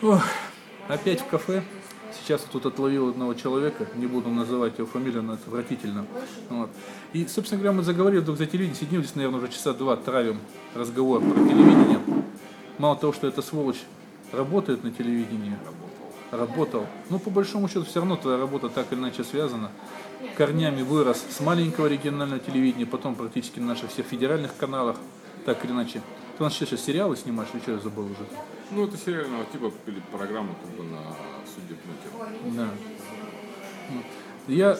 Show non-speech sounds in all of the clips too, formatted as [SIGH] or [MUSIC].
Ох, опять в кафе. Сейчас тут отловил одного человека, не буду называть его фамилию, это отвратительно. Вот. И, собственно говоря, мы заговорили вдруг за телевидение, сидим здесь, наверное, уже часа два, травим разговор про телевидение. Мало того, что эта сволочь работает на телевидении, работал. Ну, по большому счету, все равно твоя работа так или иначе связана. Корнями вырос с маленького регионального телевидения, потом практически на наших всех федеральных каналах, так или иначе. Ты у нас сейчас сериалы снимаешь, или что я забыл уже? Ну, это сериального типа или программа как бы на судебную тему. Да. Я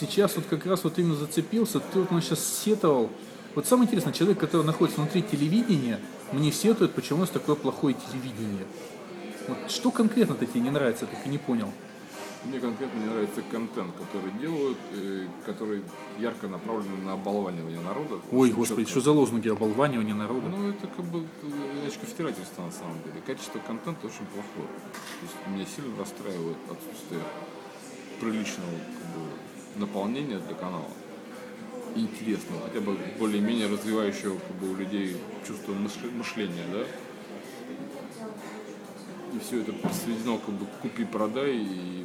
сейчас вот как раз вот именно зацепился, ты вот сейчас сетовал. Вот самое интересное, человек, который находится внутри телевидения, мне сетует, почему у нас такое плохое телевидение. Вот что конкретно тебе не нравится, так и не понял. Мне конкретно не нравится контент, который делают, э, который ярко направлен на оболванивание народа. Ой, Очень господи, что за лозунги оболванивания народа? Ну, это как бы э, очко втирательства на самом деле. Качество контента очень плохое. То есть меня сильно расстраивает отсутствие приличного как бы, наполнения для канала. Интересного, хотя бы более-менее развивающего как бы, у людей чувство мышле- мышления, да? И все это сведено как бы купи-продай и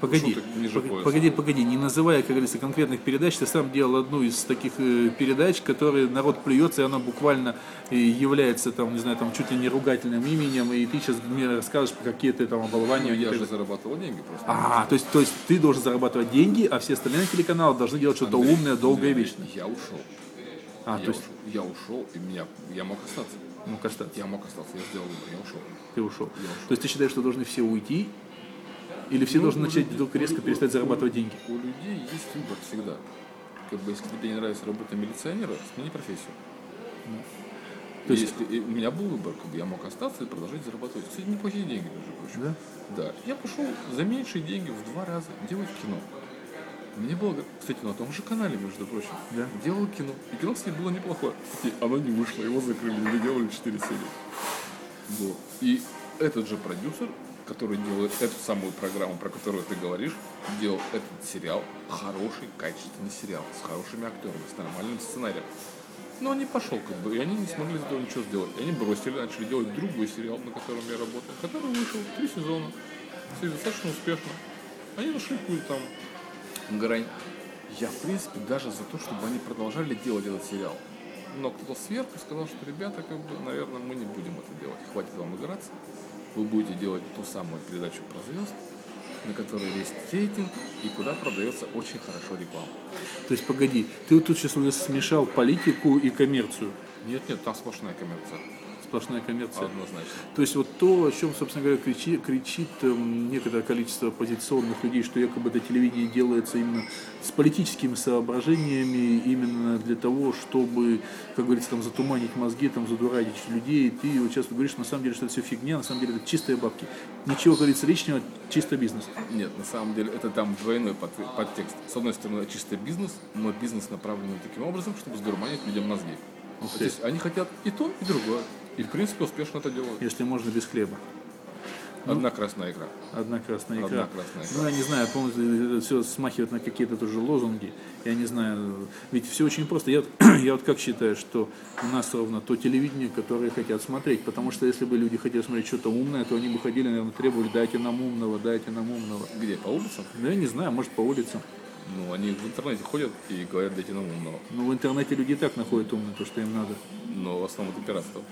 Погоди, погоди, погоди, погоди, не называя, как говорится, конкретных передач, ты сам делал одну из таких э, передач, которые народ плюется, и она буквально э, является, там, не знаю, там, чуть ли не ругательным именем, и ты сейчас мне расскажешь про какие-то там Ну, оболвания. я же зарабатывал деньги просто. А, то есть, то есть ты должен зарабатывать деньги, а все остальные телеканалы должны делать что-то умное, долгое и вечное. Я ушел. А, я, то есть, ушел. я ушел, и меня, я мог остаться. Ну, остаться, Я мог остаться, я сделал выбор, я ушел. ты ушел. Я ушел. То есть ты считаешь, что должны все уйти, или все Ну, должны у начать людей- вдруг резко у- перестать у- зарабатывать деньги? У людей есть выбор всегда. Как бы, если тебе не нравится работа милиционера, смени профессию. То есть- если и у меня был выбор, как бы я мог остаться и продолжать зарабатывать. Кстати, неплохие деньги, между прочим. Да? Да. Я пошел за меньшие деньги в два раза делать кино. Мне было, кстати, на том же канале, между прочим, Да. делал кино. И кино, кстати, было неплохое. Кстати, оно не вышло, его закрыли, не доделали 4 серии. Вот. И этот же продюсер, который делает эту самую программу, про которую ты говоришь, делал этот сериал, хороший, качественный сериал, с хорошими актерами, с нормальным сценарием. Но он не пошел, как бы, и они не смогли из этого ничего сделать. И они бросили, начали делать другой сериал, на котором я работал, который вышел три сезона. Все достаточно успешно. Они нашли какую-то там грань. Я, в принципе, даже за то, чтобы они продолжали делать этот сериал. Но кто-то сверху сказал, что ребята, как бы, наверное, мы не будем это делать. Хватит вам играться. Вы будете делать ту самую передачу про звезд, на которой есть рейтинг и куда продается очень хорошо реклама. То есть, погоди, ты вот тут сейчас у нас смешал политику и коммерцию. Нет, нет, там сплошная коммерция. Сплошная коммерция. Однозначно. То есть вот то, о чем, собственно говоря, кричи- кричит, эм, некоторое количество оппозиционных людей, что якобы это телевидение делается именно с политическими соображениями, именно для того, чтобы, как говорится, там затуманить мозги, там задурадить людей. И ты вот сейчас говоришь, на самом деле, что это все фигня, на самом деле это чистые бабки. Ничего, как говорится, лишнего, чисто бизнес. Нет, на самом деле это там двойной под- подтекст. С одной стороны, чисто бизнес, но бизнес направлен таким образом, чтобы сдурманить людям мозги. Ух То есть они хотят и то, и другое. И в принципе успешно это делают. Если можно без хлеба. Одна красная икра. Одна красная Одна икра. красная икра. Ну, я не знаю, это все смахивает на какие-то тоже лозунги. Я не знаю. Ведь все очень просто. Я, [CLEARS THROAT] я вот как считаю, что у нас ровно то телевидение, которое хотят смотреть. Потому что если бы люди хотели смотреть что-то умное, то они бы ходили, наверное, требовали, дайте нам умного, дайте нам умного. Где? По улицам? Ну, я не знаю, может, по улицам. Ну, они в интернете ходят и говорят, дайте нам умного. Но в интернете люди и так находят умное, то, что им надо. Но в основном это пиратство.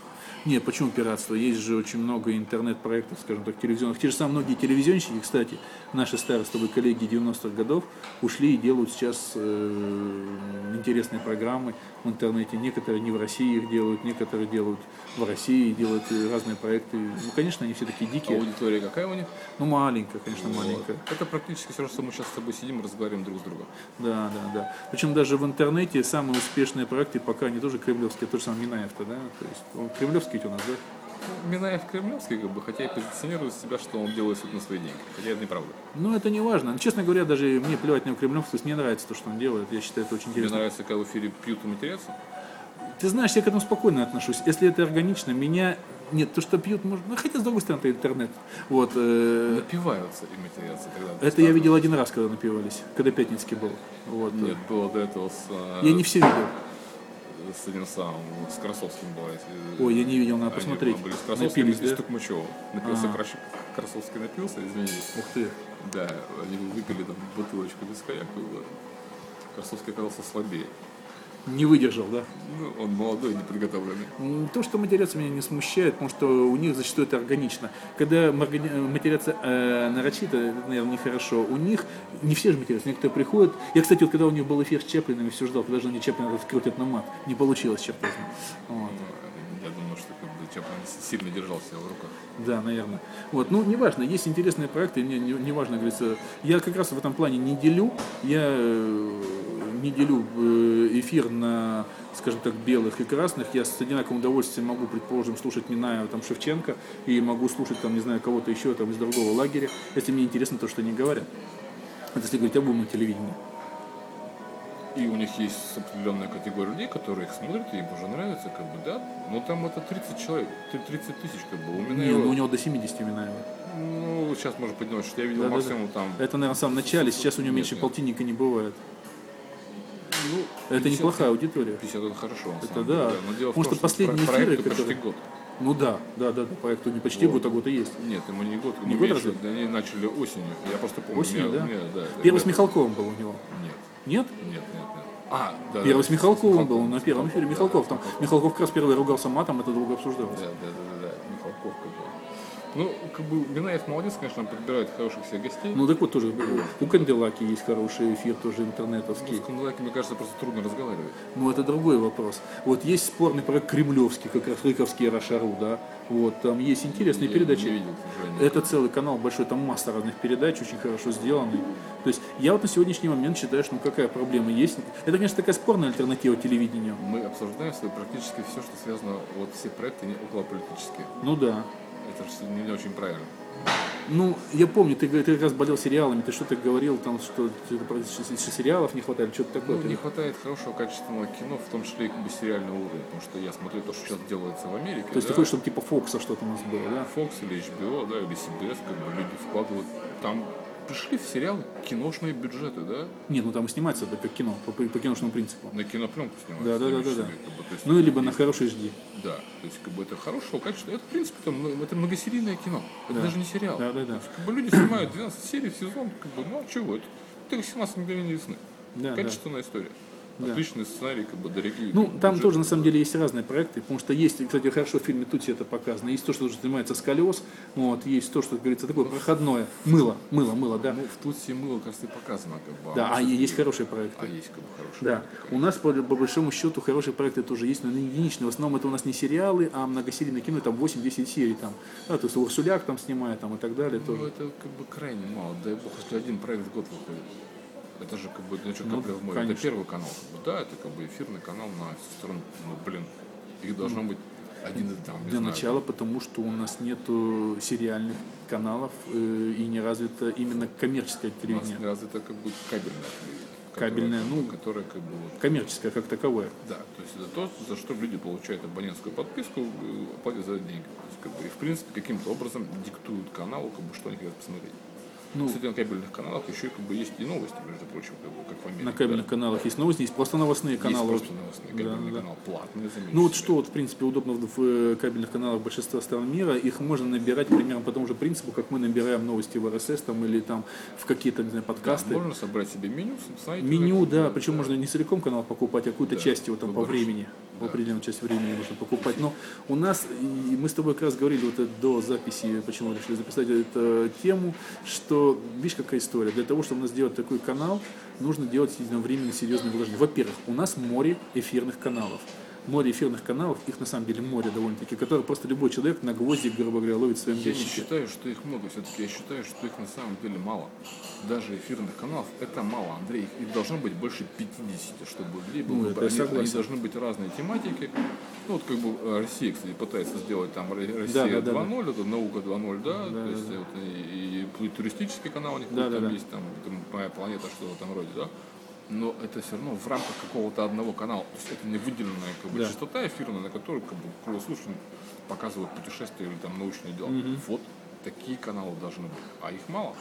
Нет, почему пиратство? Есть же очень много интернет-проектов, скажем так, телевизионных. Те же самые многие телевизионщики, кстати, наши старые с тобой коллеги 90-х годов, ушли и делают сейчас э, интересные программы в интернете. Некоторые не в России их делают, некоторые делают в России, делают разные проекты. Ну, конечно, они все такие дикие. Аудитория какая у них? Ну, маленькая, конечно, Вот. маленькая. Это практически все, что мы сейчас с тобой сидим и разговариваем друг с другом. Да, да, да. Причем даже в интернете самые успешные проекты пока они тоже кремлевские, тот же самый Минаев-то, да? То есть он кремлевский ведь у нас, да? Ну, Минаев кремлевский, как бы, хотя и позиционирует себя, что он делает это на свои деньги. Хотя это неправда. Ну, это не важно. Ну, Честно говоря, даже мне плевать на его кремлевскую, то есть мне нравится то, что он делает. Я считаю, это очень Мне интересно. нравится, когда в эфире пьют и матерятся. Ты знаешь, я к этому спокойно отношусь. Если это органично, меня... Нет, то, что пьют, может... Ну, хотя, с другой стороны, это интернет. Вот. э, Напиваются и матерятся. Когда Это я видел один раз, когда напивались, когда Пятницкий был. Вот. Нет, было до этого с... а, Я не все видел. с этим самым, с Красовским была. эти- Ой, я не видел, надо Они посмотреть. были с Красовским Напились, и с да? Токмачевым. Напился А. Красовский напился, извини. Ух ты. Да, они выпили там бутылочку без коньяка. Красовский оказался слабее. Не выдержал, да? Ну, он молодой, неподготовленный. М, То, что матерятся, меня не смущает, потому что у них зачастую это органично. Когда матерятся э, нарочито, это, наверное, нехорошо. У них не все же матерятся, некоторые приходят. Я, кстати, вот когда у них был эфир с Чаплиным, все ждал, когда же они Чаплина открутят на мат. Не получилось, возьми. Вот. Ну, Я думаю, что как бы Чаплин сильно держал себя в руках. Да, наверное. Вот, ну, неважно, есть интересные проекты, мне не, не важно, говорится, я как раз в этом плане не делю, я э, не делю э, эфир на, скажем так, белых и красных, я с одинаковым удовольствием могу, предположим, слушать Минаева, там, Шевченко, и могу слушать, там, не знаю, кого-то еще, там, из другого лагеря, если мне интересно то, что они говорят. Это если говорить об умном телевидении. И у них есть определенная категория людей, которые их смотрят, и им уже нравится, как бы, да. Но там это 30 человек, 30 тысяч, как бы. У меня Не, ну, у него до 70 Минаева. ну, сейчас может поднимать, что я видел Да-да-да. максимум там. Это, наверное, в самом начале, сейчас у него Нет, меньше нет. полтинника не бывает. Ну, Это 50 неплохая аудитория. 50 это хорошо, Это да. деле. Но дело Потому в том, что последние про- эфиры, почти которые- год. Ну да, да, да, да, проекту не почти год, а год и есть. Нет, ему не год, Не год? Да, они начали осенью. Я просто помню. Осенью, меня- да? меня, да, Первый с Михалковым был у него. Нет, Нет? нет, нет, нет. А, да. Первый да, с Михалковым был Михалков, на первом эфире. да, Михалков там. Михалков. Как раз первый ругался матом, это долго обсуждалось. Да, да, да, да, да, Михалков как бы. Ну, как бы Минаев молодец, конечно, он подбирает хороших себе гостей. Ну так вот тоже у Канделаки есть хороший эфир, тоже Ну, интернетовский. с Канделаки, мне кажется, просто трудно разговаривать. Ну это другой вопрос. Вот есть спорный проект Кремлевский, как раз Рыковский Рошару, да. Вот там есть интересные Я передачи. не видел. Это целый канал большой, там масса разных передач, очень хорошо сделанный. То есть я вот на сегодняшний момент считаю, что ну какая проблема есть. Это, конечно, такая спорная альтернатива телевидению. Мы обсуждаем практически все, что связано, вот все проекты не околополитические. Ну да. Это же не, очень правильно. Ну, я помню, ты, ты как раз болел сериалами, ты что-то говорил, там, что практически сериалов не хватает, что-то такое. Ну, не хватает хорошего качественного кино, в том числе и как бы сериального уровня, потому что я смотрю то, что сейчас делается в Америке. То есть да, ты хочешь, чтобы типа Фокса что-то у нас было, да? Fox или HBO, да, или CBS, как бы люди вкладывают. Там пришли в сериалы киношные бюджеты, да, Нет, ну там и снимается это как кино, по, по киношному принципу. на кинопленку снимают. Да, да, да, да, да. Как бы, есть, Ну, либо на хороший жди. Да, то есть как бы это хорошего качества. Это, в принципе, там, это многосерийное кино. Это даже не сериал. Да, да, да. Есть, как бы люди снимают 12 серий в сезон, как бы, ну а чего это? Это как 17 мгновений весны. Да, да. Качественная история. Да. Отличный сценарий, как бы дорогие. Ну, там бюджеты. тоже на самом деле есть разные проекты, потому что есть, кстати, хорошо в фильме Тути это показано, есть то, что уже снимается с колес, вот, есть то, что, как говорится, такое проходное, мыло, мыло, мыло, да. Ну, в Тутси мыло, кажется, и показано, как бы. Да, а есть и- хорошие проекты. А есть как бы хорошие. Да, у нас по, по большому счету хорошие проекты тоже есть, но они единичные. В основном это у нас не сериалы, а многосерийное кино, там 8-10 серий там. Да, то есть Урсуляк там снимает там и так далее Ну, тоже. это как бы крайне мало. Дай бог, если один проект в год выходит. Это же как бы ну, что, Ну, капля в море. конечно. Это первый канал. Как бы, да, это как бы эфирный канал на всю страну. Ну, блин, их должно быть один и там. Для знаю, начала, потому что у нас нету сериальных каналов э, и не развито именно коммерческое У нас телевидение. не развито как бы кабельное. Кабельное, которое, ну, которое как бы вот Коммерческое как таковое. Да, то есть это то, за что люди получают абонентскую подписку, э, платят за деньги. То есть, как бы, и в принципе каким-то образом диктуют каналу, как бы, что они хотят посмотреть. Ну, Кстати, на кабельных каналах еще как бы есть и новости, между прочим, как, бы, как в Америке. на кабельных да. каналах есть новости, есть просто новостные Есть каналы. просто новостный кабельный Да, да. канал, платный, заметьте Ну вот себе. что, вот, в принципе, удобно в, в, э, кабельных каналах большинства стран мира, их можно набирать примерно по тому же принципу, как мы набираем новости в РСС там, или там в какие-то, не знаю, Да, подкасты. можно собрать себе меню, смотрите. Меню, да, причем можно не целиком канал покупать, а какую-то Да, часть его там по времени, Да. определенную часть времени можно покупать. Но у нас, и мы с тобой как раз говорили вот это до записи, почему решили записать эту тему, что, видишь, какая история, для того, чтобы у нас сделать такой канал, нужно делать единовременно серьезные вложения. Во-первых, у нас море эфирных каналов. Море эфирных каналов, их на самом деле море довольно-таки, которые просто любой человек на гвоздик, грубо говоря, ловит в своем Я не считаю, что их много, все-таки я считаю, что их на самом деле мало. Даже эфирных каналов это мало, Андрей. Их, должно быть больше 50, чтобы людей было Ну, это они, они согласен. должны быть разные тематики. Ну, вот как бы э, Россия, кстати, пытается сделать там Ро- Россия Да, да, да, 2.0, это наука 2.0, да, Да, то да, есть да. вот и, и, туристический канал у них Да, будет, да, там да. есть, там, там моя планета, что в этом роде, да. Но это все равно в рамках какого-то одного канала. То есть это не выделенная как бы, Да. частота эфирная, на которую как бы круглосуточно показывают путешествия или там научные дела. Вот такие каналы должны быть. А их мало.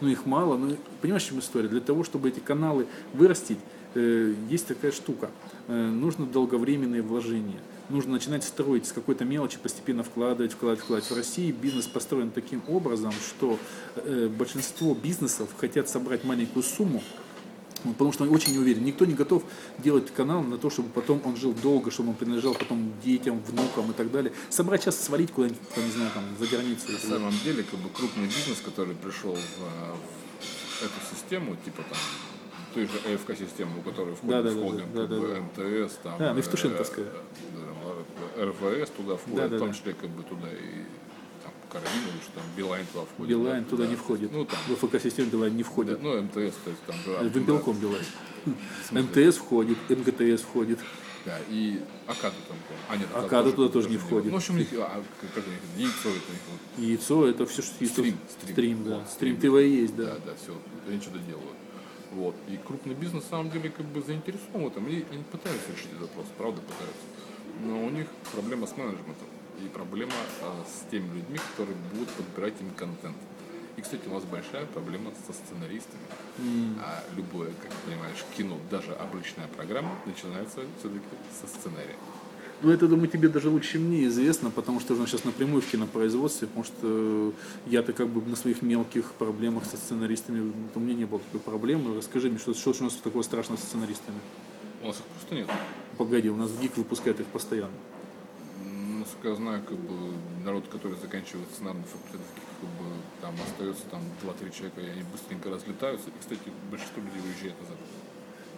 ну их мало, но понимаешь, в чем история? Для того, чтобы эти каналы вырастить, э, есть такая штука. Э, нужно долговременные вложения. Нужно начинать строить с какой-то мелочи, постепенно вкладывать, вкладывать, вкладывать. В России бизнес построен таким образом, что э, большинство бизнесов хотят собрать маленькую сумму, потому что он очень не уверен. Никто не готов делать канал на то, чтобы потом он жил долго, чтобы он принадлежал потом детям, внукам и так далее. Собрать сейчас, свалить куда-нибудь, там, не знаю, там, за границу. На самом деле, как бы крупный бизнес, который пришел в, в эту систему, типа там той же АФК-систему, у которой входит Да, да, в холдинг, да, как да, бы да. МТС, там, Да, ну, Евтушенковская. э, э, РВС туда входит, Да, да, в том числе как бы туда и или что там, Билайн туда входит. Билайн да, туда да. не входит. Ну, там, В ФК-систему Билайн не да, входит. ну, МТС, то есть там... да, В туда- Импелком Билайн. МТС входит, МГТС входит. Да, и Акада там, а нет, Акада туда тоже не входит. Ну, в общем, у них, а, как, у них, яйцо это у них, Яйцо это все, что. Стрим, стрим. Стрим, да. Вот, Стрим стрим. ТВ есть, да. Да, да, все, они что-то делают. Вот. И крупный бизнес на самом деле как бы заинтересован в этом. И они пытаются решить этот вопрос, правда пытаются. Но у них проблема с менеджментом. И проблема а, с теми людьми, которые будут подбирать им контент. И, кстати, у нас большая проблема со сценаристами. А любое, как ты понимаешь, кино, даже обычная программа, начинается все-таки со сценария. Ну, это, думаю, тебе даже лучше, чем мне известно, потому что я сейчас напрямую в кинопроизводстве, потому что я-то как бы на своих мелких проблемах со сценаристами, у меня не было такой проблемы. Расскажи мне, что, что у нас такого страшного со сценаристами? У нас их просто нет. Погоди, у нас ГИК выпускает их постоянно. Насколько я знаю, как бы народ, который заканчивает сценарный факультет, как бы там остается там 2-3 человека, и они быстренько разлетаются. И, кстати, большинство людей уезжает назад.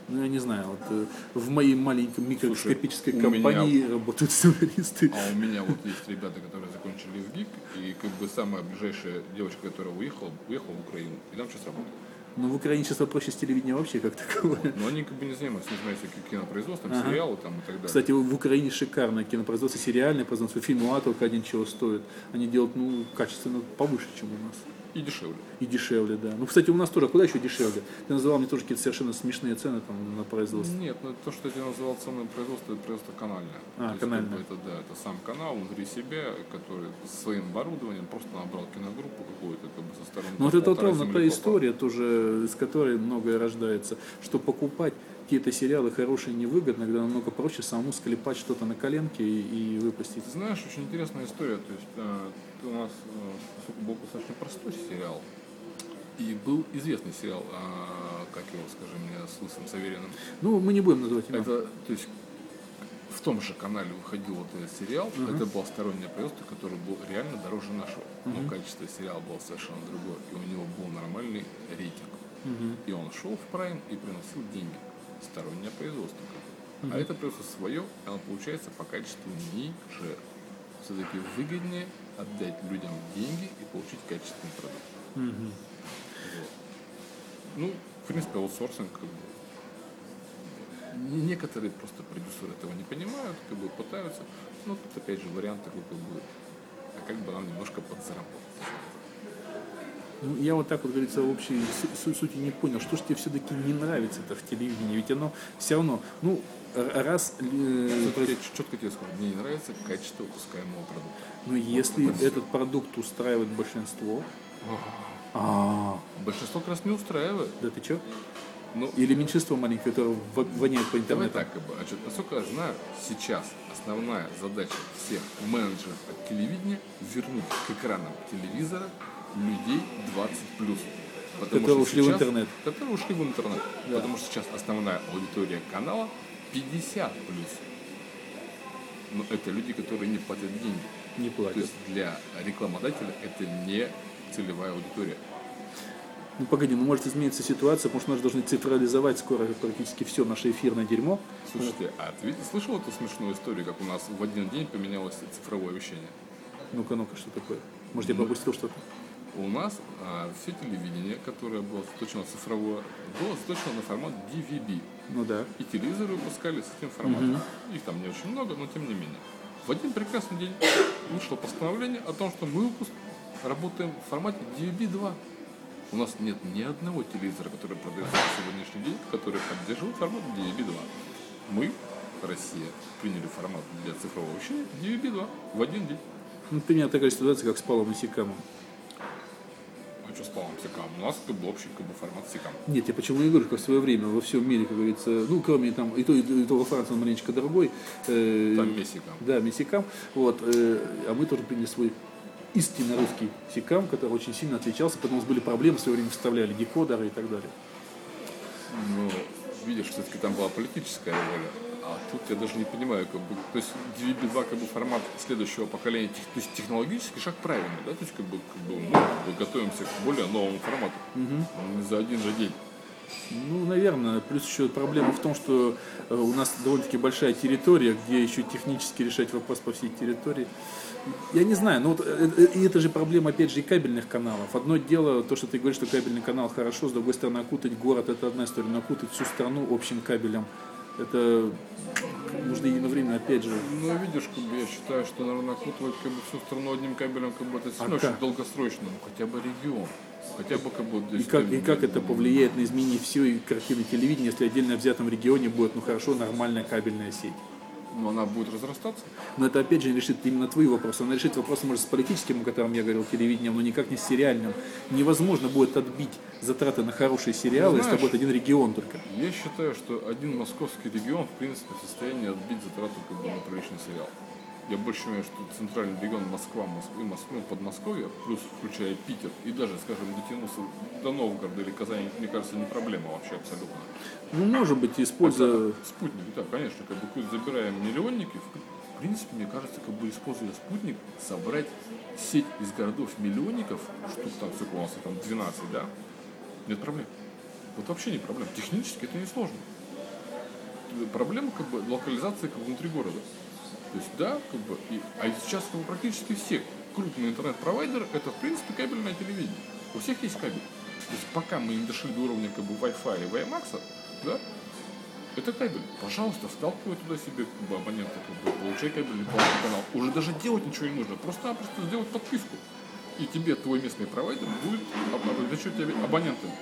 Ну, я не знаю, вот э, в моей маленькой микроскопической Слушай, у меня- компании работают сценаристы. А у меня вот есть ребята, которые закончили в ГИК, и как бы самая ближайшая девочка, которая уехала, уехала в Украину, и там сейчас работает. Но в Украине сейчас попроще с телевидения вообще как таковое. Но они как бы не занимаются, не занимаются ки- кинопроизводством, Ага. сериалы там и так далее. Кстати, в Украине шикарное кинопроизводство, сериальное производство. Фильм «Уа» только один чего стоит. Они делают, ну, качественно повыше, чем у нас. И дешевле. И дешевле, да. Ну, кстати, у нас тоже, куда еще дешевле? Ты называл мне тоже какие-то совершенно смешные цены там на производство. Нет, ну то, что я тебе называл ценой производства, это производство канальное. А, То есть, канальное. бы, это, да, это сам канал внутри себя, который своим оборудованием просто набрал киногруппу какую-то как бы со стороны. Ну, вот это вот ровно та история тоже, из которой многое рождается. Что покупать какие-то сериалы хорошие невыгодно, когда намного проще самому склепать что-то на коленке и, и выпустить. Ты знаешь, очень интересная история. То есть э, у нас э, был достаточно простой сериал. И был известный сериал, а, как его, скажи мне, с Лысым Савериным. Ну, мы не будем называть имена. Это, то есть, в том же канале выходил вот этот сериал. Это было стороннее производство, которое было реально дороже нашего. Но качество сериала было совершенно другое. И у него был нормальный рейтинг. И он шел в прайм и приносил деньги. Стороннее производство. бы. А это производство свое, и оно получается по качеству ниже. Все-таки выгоднее отдать людям деньги и получить качественный продукт. Вот. Ну, в принципе, аутсорсинг как бы, не- Некоторые просто продюсеры этого не понимают, как бы пытаются. Но тут опять же вариант такой, как бы, а как бы нам немножко подзаработать. Ну, я вот так вот, говорится, в общей су- су- сути не понял, что же тебе все-таки не нравится это в телевидении, ведь оно все равно, ну, р- раз, э, Четко, тебе- четко тебе скажу, мне не нравится качество выпускаемого продукта. ну, если этот продукт устраивает большинство, а, Большинство как раз не устраивает. да ты чё? Ну, Или меньшинство маленькое, которое во- воняет по Давай интернету. так, как бы, а что, насколько я знаю, сейчас основная задача всех менеджеров от телевидения вернуть к экранам телевизора людей 20 плюс. Которые ушли в интернет. Которые ушли в интернет. Потому что сейчас основная аудитория канала 50 плюс. Но это люди, которые не платят деньги. Не То платят. есть для рекламодателя это не целевая аудитория. Ну погоди, ну может измениться ситуация, потому что мы же должны цифрализовать скоро практически все наше эфирное дерьмо. Слушайте, а ты видел- слышал эту смешную историю, как у нас в один день поменялось цифровое вещание? Ну-ка, ну-ка, что такое? Может, я пропустил что-то? У нас а, все телевидение, которое было заточено цифровое, было заточено на формат DVB. Ну да. И телевизоры выпускали с этим форматом. Их там не очень много, но тем не менее. В один прекрасный день вышло постановление о том, что мы выпуск работаем в формате DVB-2. У нас нет ни одного телевизора, который продается на сегодняшний день, который поддерживает формат DVB-2. Мы, Россия, приняли формат для цифрового вещания DVB-2 в один день. Ну, примерно такая ситуация, как с Павлом Исикамом. А что с полным секам. У нас как бы общий как бы формат секам. Нет, я почему и говорю, как в свое время во всем мире, как говорится, ну, кроме там, и то, и, и то во Франции он маленечко дорогой. э, Там месикам. Да, месикам. Вот, э, а мы тоже приняли свой истинно русский секам, который очень сильно отличался, потому что у нас были проблемы, в свое время вставляли декодеры и так далее. Ну, видишь, все-таки там была политическая воля. А тут я даже не понимаю, как бы, то есть DVB2 как бы формат следующего поколения, тех- то есть технологический шаг правильный, да, то есть как бы, как бы мы как бы готовимся к более новому формату. Не за один же день. Ну, наверное. Плюс еще проблема в том, что э, у нас довольно-таки большая территория, где еще технически решать вопрос по всей территории. Я не знаю, но вот, э, э, и это же проблема, опять же, и кабельных каналов. Одно дело, то, что ты говоришь, что кабельный канал хорошо, с другой стороны, окутать город, это одна история, но окутать всю страну общим кабелем, это нужно единовременно, опять же, Ну, видишь, как бы я считаю, что, наверное, окутывать как бы всю страну одним кабелем, как бы это сильно как? очень долгосрочно, ну, хотя бы регион. Хотя бы как бы... и как, и как это повлияет на изменение всей картины телевидения, если отдельно взятом регионе будет, ну хорошо, нормальная кабельная сеть. Ну, она будет разрастаться. Но это опять же решит именно твои вопросы. Она решит вопросы, может, с политическим, о котором я говорил, телевидением, но никак не с сериальным. Невозможно будет отбить затраты на хорошие сериалы, Ну, если знаешь- будет один регион только. Я считаю, что один московский регион, в принципе, в состоянии отбить затрату как бы, на приличный сериал. Я больше понимаю, что центральный регион Москва, Москвы, Москвы, Подмосковье, плюс включая Питер, и даже, скажем, дотянулся до Новгорода или Казани, мне кажется, не проблема вообще абсолютно. Ну, может быть, используя... Спутник, да, конечно, как бы забираем миллионники, в принципе, мне кажется, как бы используя спутник, собрать сеть из городов миллионников, штук там, сколько у нас там 12, да, нет проблем. Вот вообще не проблема. Технически это не сложно. Проблема как бы локализации как бы, внутри города. То есть, да, как бы, и, а сейчас бы, практически все крупные интернет-провайдеры это, в принципе, кабельное телевидение. У всех есть кабель. То есть, пока мы не дошли до уровня как бы Wi-Fi и WiMAX, да, это кабель. Пожалуйста, сталкивай туда себе как бы, абонента, как бы, получай кабельный канал. Уже даже делать ничего не нужно, просто-напросто сделать подписку. И тебе твой местный провайдер будет об- обеспечивать тебе абонентами.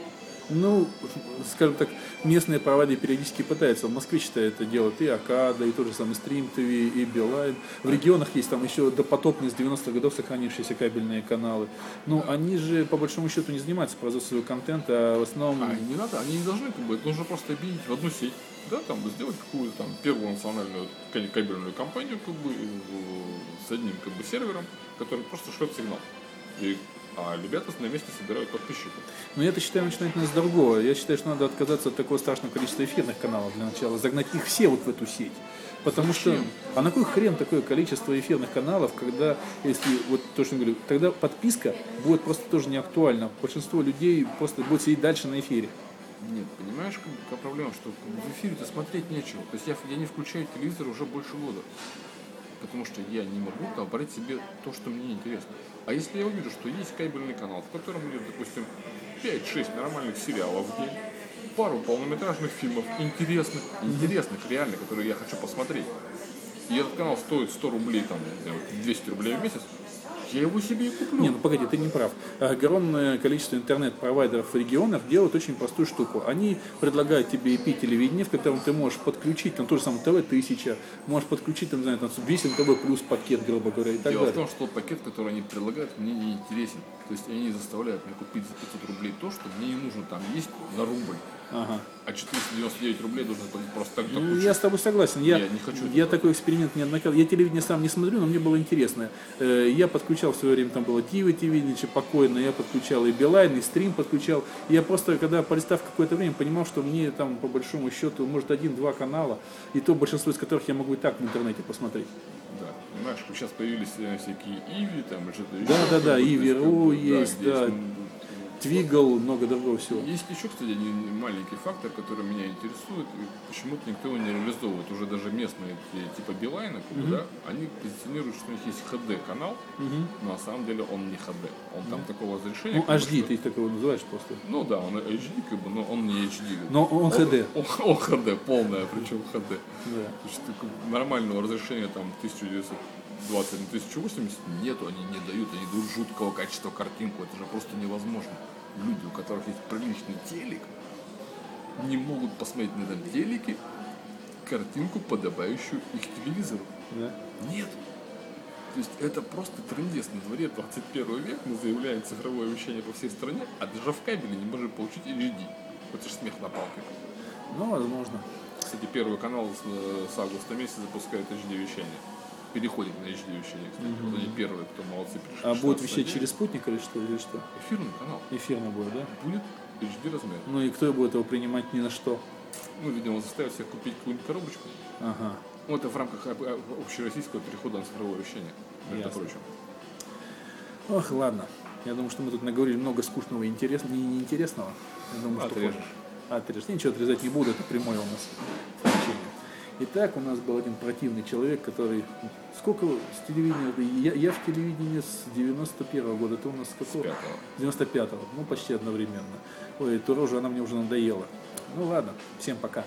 Ну, [LAUGHS] скажем так, местные провайдеры периодически пытаются. В Москве, считаю, это делают и Акада, и тот же самый Stream TV, и Билайн. В регионах есть там еще допотопные с 90-х годов сохранившиеся кабельные каналы. Но они же, по большому счету, не занимаются производством контента, а в основном... А не надо, они не должны, как бы, нужно просто объединить в одну сеть. Да, там сделать какую-то там первую национальную ка- кабельную компанию, как бы, в- с одним как бы сервером, который просто шлет сигнал. И, а ребята на месте собирают подписчиков. Но я это считаю, начинать надо с другого. Я считаю, что надо отказаться от такого страшного количества эфирных каналов для начала, загнать их все вот в эту сеть. Потому что, а на кой хрен такое количество эфирных каналов, когда, если вот то, что я говорю, тогда подписка будет просто тоже не актуальна. Большинство людей просто будет сидеть дальше на эфире. Нет, понимаешь, какая проблема, что в эфире-то смотреть нечего. То есть я, я не включаю телевизор уже больше года. Потому что я не могу там брать себе то, что мне интересно. А если я увижу, что есть кабельный канал, в котором идет, допустим, 5-6 нормальных сериалов в день, пару полнометражных фильмов, интересных, интересных, реально, которые я хочу посмотреть, и этот канал стоит 100 рублей, там, не знаю, 200 рублей в месяц, я его себе и куплю. Не, ну погоди, ты не прав. Огромное количество интернет-провайдеров в регионах делают очень простую штуку. Они предлагают тебе IP-телевидение, в котором ты можешь подключить, там то же самое ТВ-1000, можешь подключить, там, знаю, там, весь НТВ плюс пакет, грубо говоря, и так Дело в далее. том, что пакет, который они предлагают, мне не интересен. То есть они заставляют меня купить за 500 рублей то, что мне не нужно. Там есть на рубль. Ага. А 499 рублей должен просто так. Ну, так я с тобой согласен. Я, Я не хочу я такой эксперимент неоднократно. Я телевидение сам не смотрю, но мне было интересно. Э, Я подключал в свое время, там было Тиви телевидение, покойно, я подключал и Билайн, и стрим подключал. Я просто, когда полистав какое-то время, понимал, что мне там по большому счету, может, один-два канала, и то большинство из которых я могу и так в интернете посмотреть. Да. Понимаешь, сейчас появились э, всякие Иви, там, что-то еще. Да, да, да, бы, то Иви есть, да. м, твигл, много другого всего. Есть еще, кстати, один маленький фактор, который меня интересует. Почему-то никто его не реализовывает. Уже даже местные типа Билайна, как угу. да, они позиционируют, что у них есть HD-канал, угу. но на самом деле он не HD. Он угу. там такого разрешения. Ну, HD что... ты так его называешь просто. Ну да, он HD, как бы, но он не HD. Но он, HD. Он, он HD, полная, причем HD. Да. То есть, нормального разрешения там 1900 21 1080 нету, они не дают, они дают жуткого качества картинку, это же просто невозможно. Люди, у которых есть приличный телек, не могут посмотреть на этом телеке картинку, подобающую их телевизору. Да? Нет. То есть это просто трендец. На дворе 21 век мы заявляем цифровое вещание по всей стране, а даже в кабеле не можем получить HD. Вот же смех на палке. Ну, возможно. Кстати, первый канал с, с августа месяца запускает HD вещание. Переходит на HD вещание, кстати. Вот они первые, кто молодцы пришли. А будет 16 вещать через спутник или что? Или что? Эфирный канал. Эфирно будет, да? Будет HD размер. Ну и кто будет его принимать ни на что? Ну, видимо, заставят всех купить какую-нибудь коробочку. Ага. Ну, это в рамках об- об- общероссийского перехода на цифровое вещание, между Ясно. прочим. Ох, ладно. Я думаю, что мы тут наговорили много скучного и интересного, и неинтересного. Я думаю, что Отрежешь. хватит. Отрежешь. Ничего отрезать не буду, это прямое у нас сообщение. Итак, у нас был один противный человек, который... Сколько с телевидения? Я, я в телевидении с 91 года, ты у нас с какого? пятого. 95-го, ну почти одновременно. Ой, эту рожу, она мне уже надоела. Ну ладно, всем пока.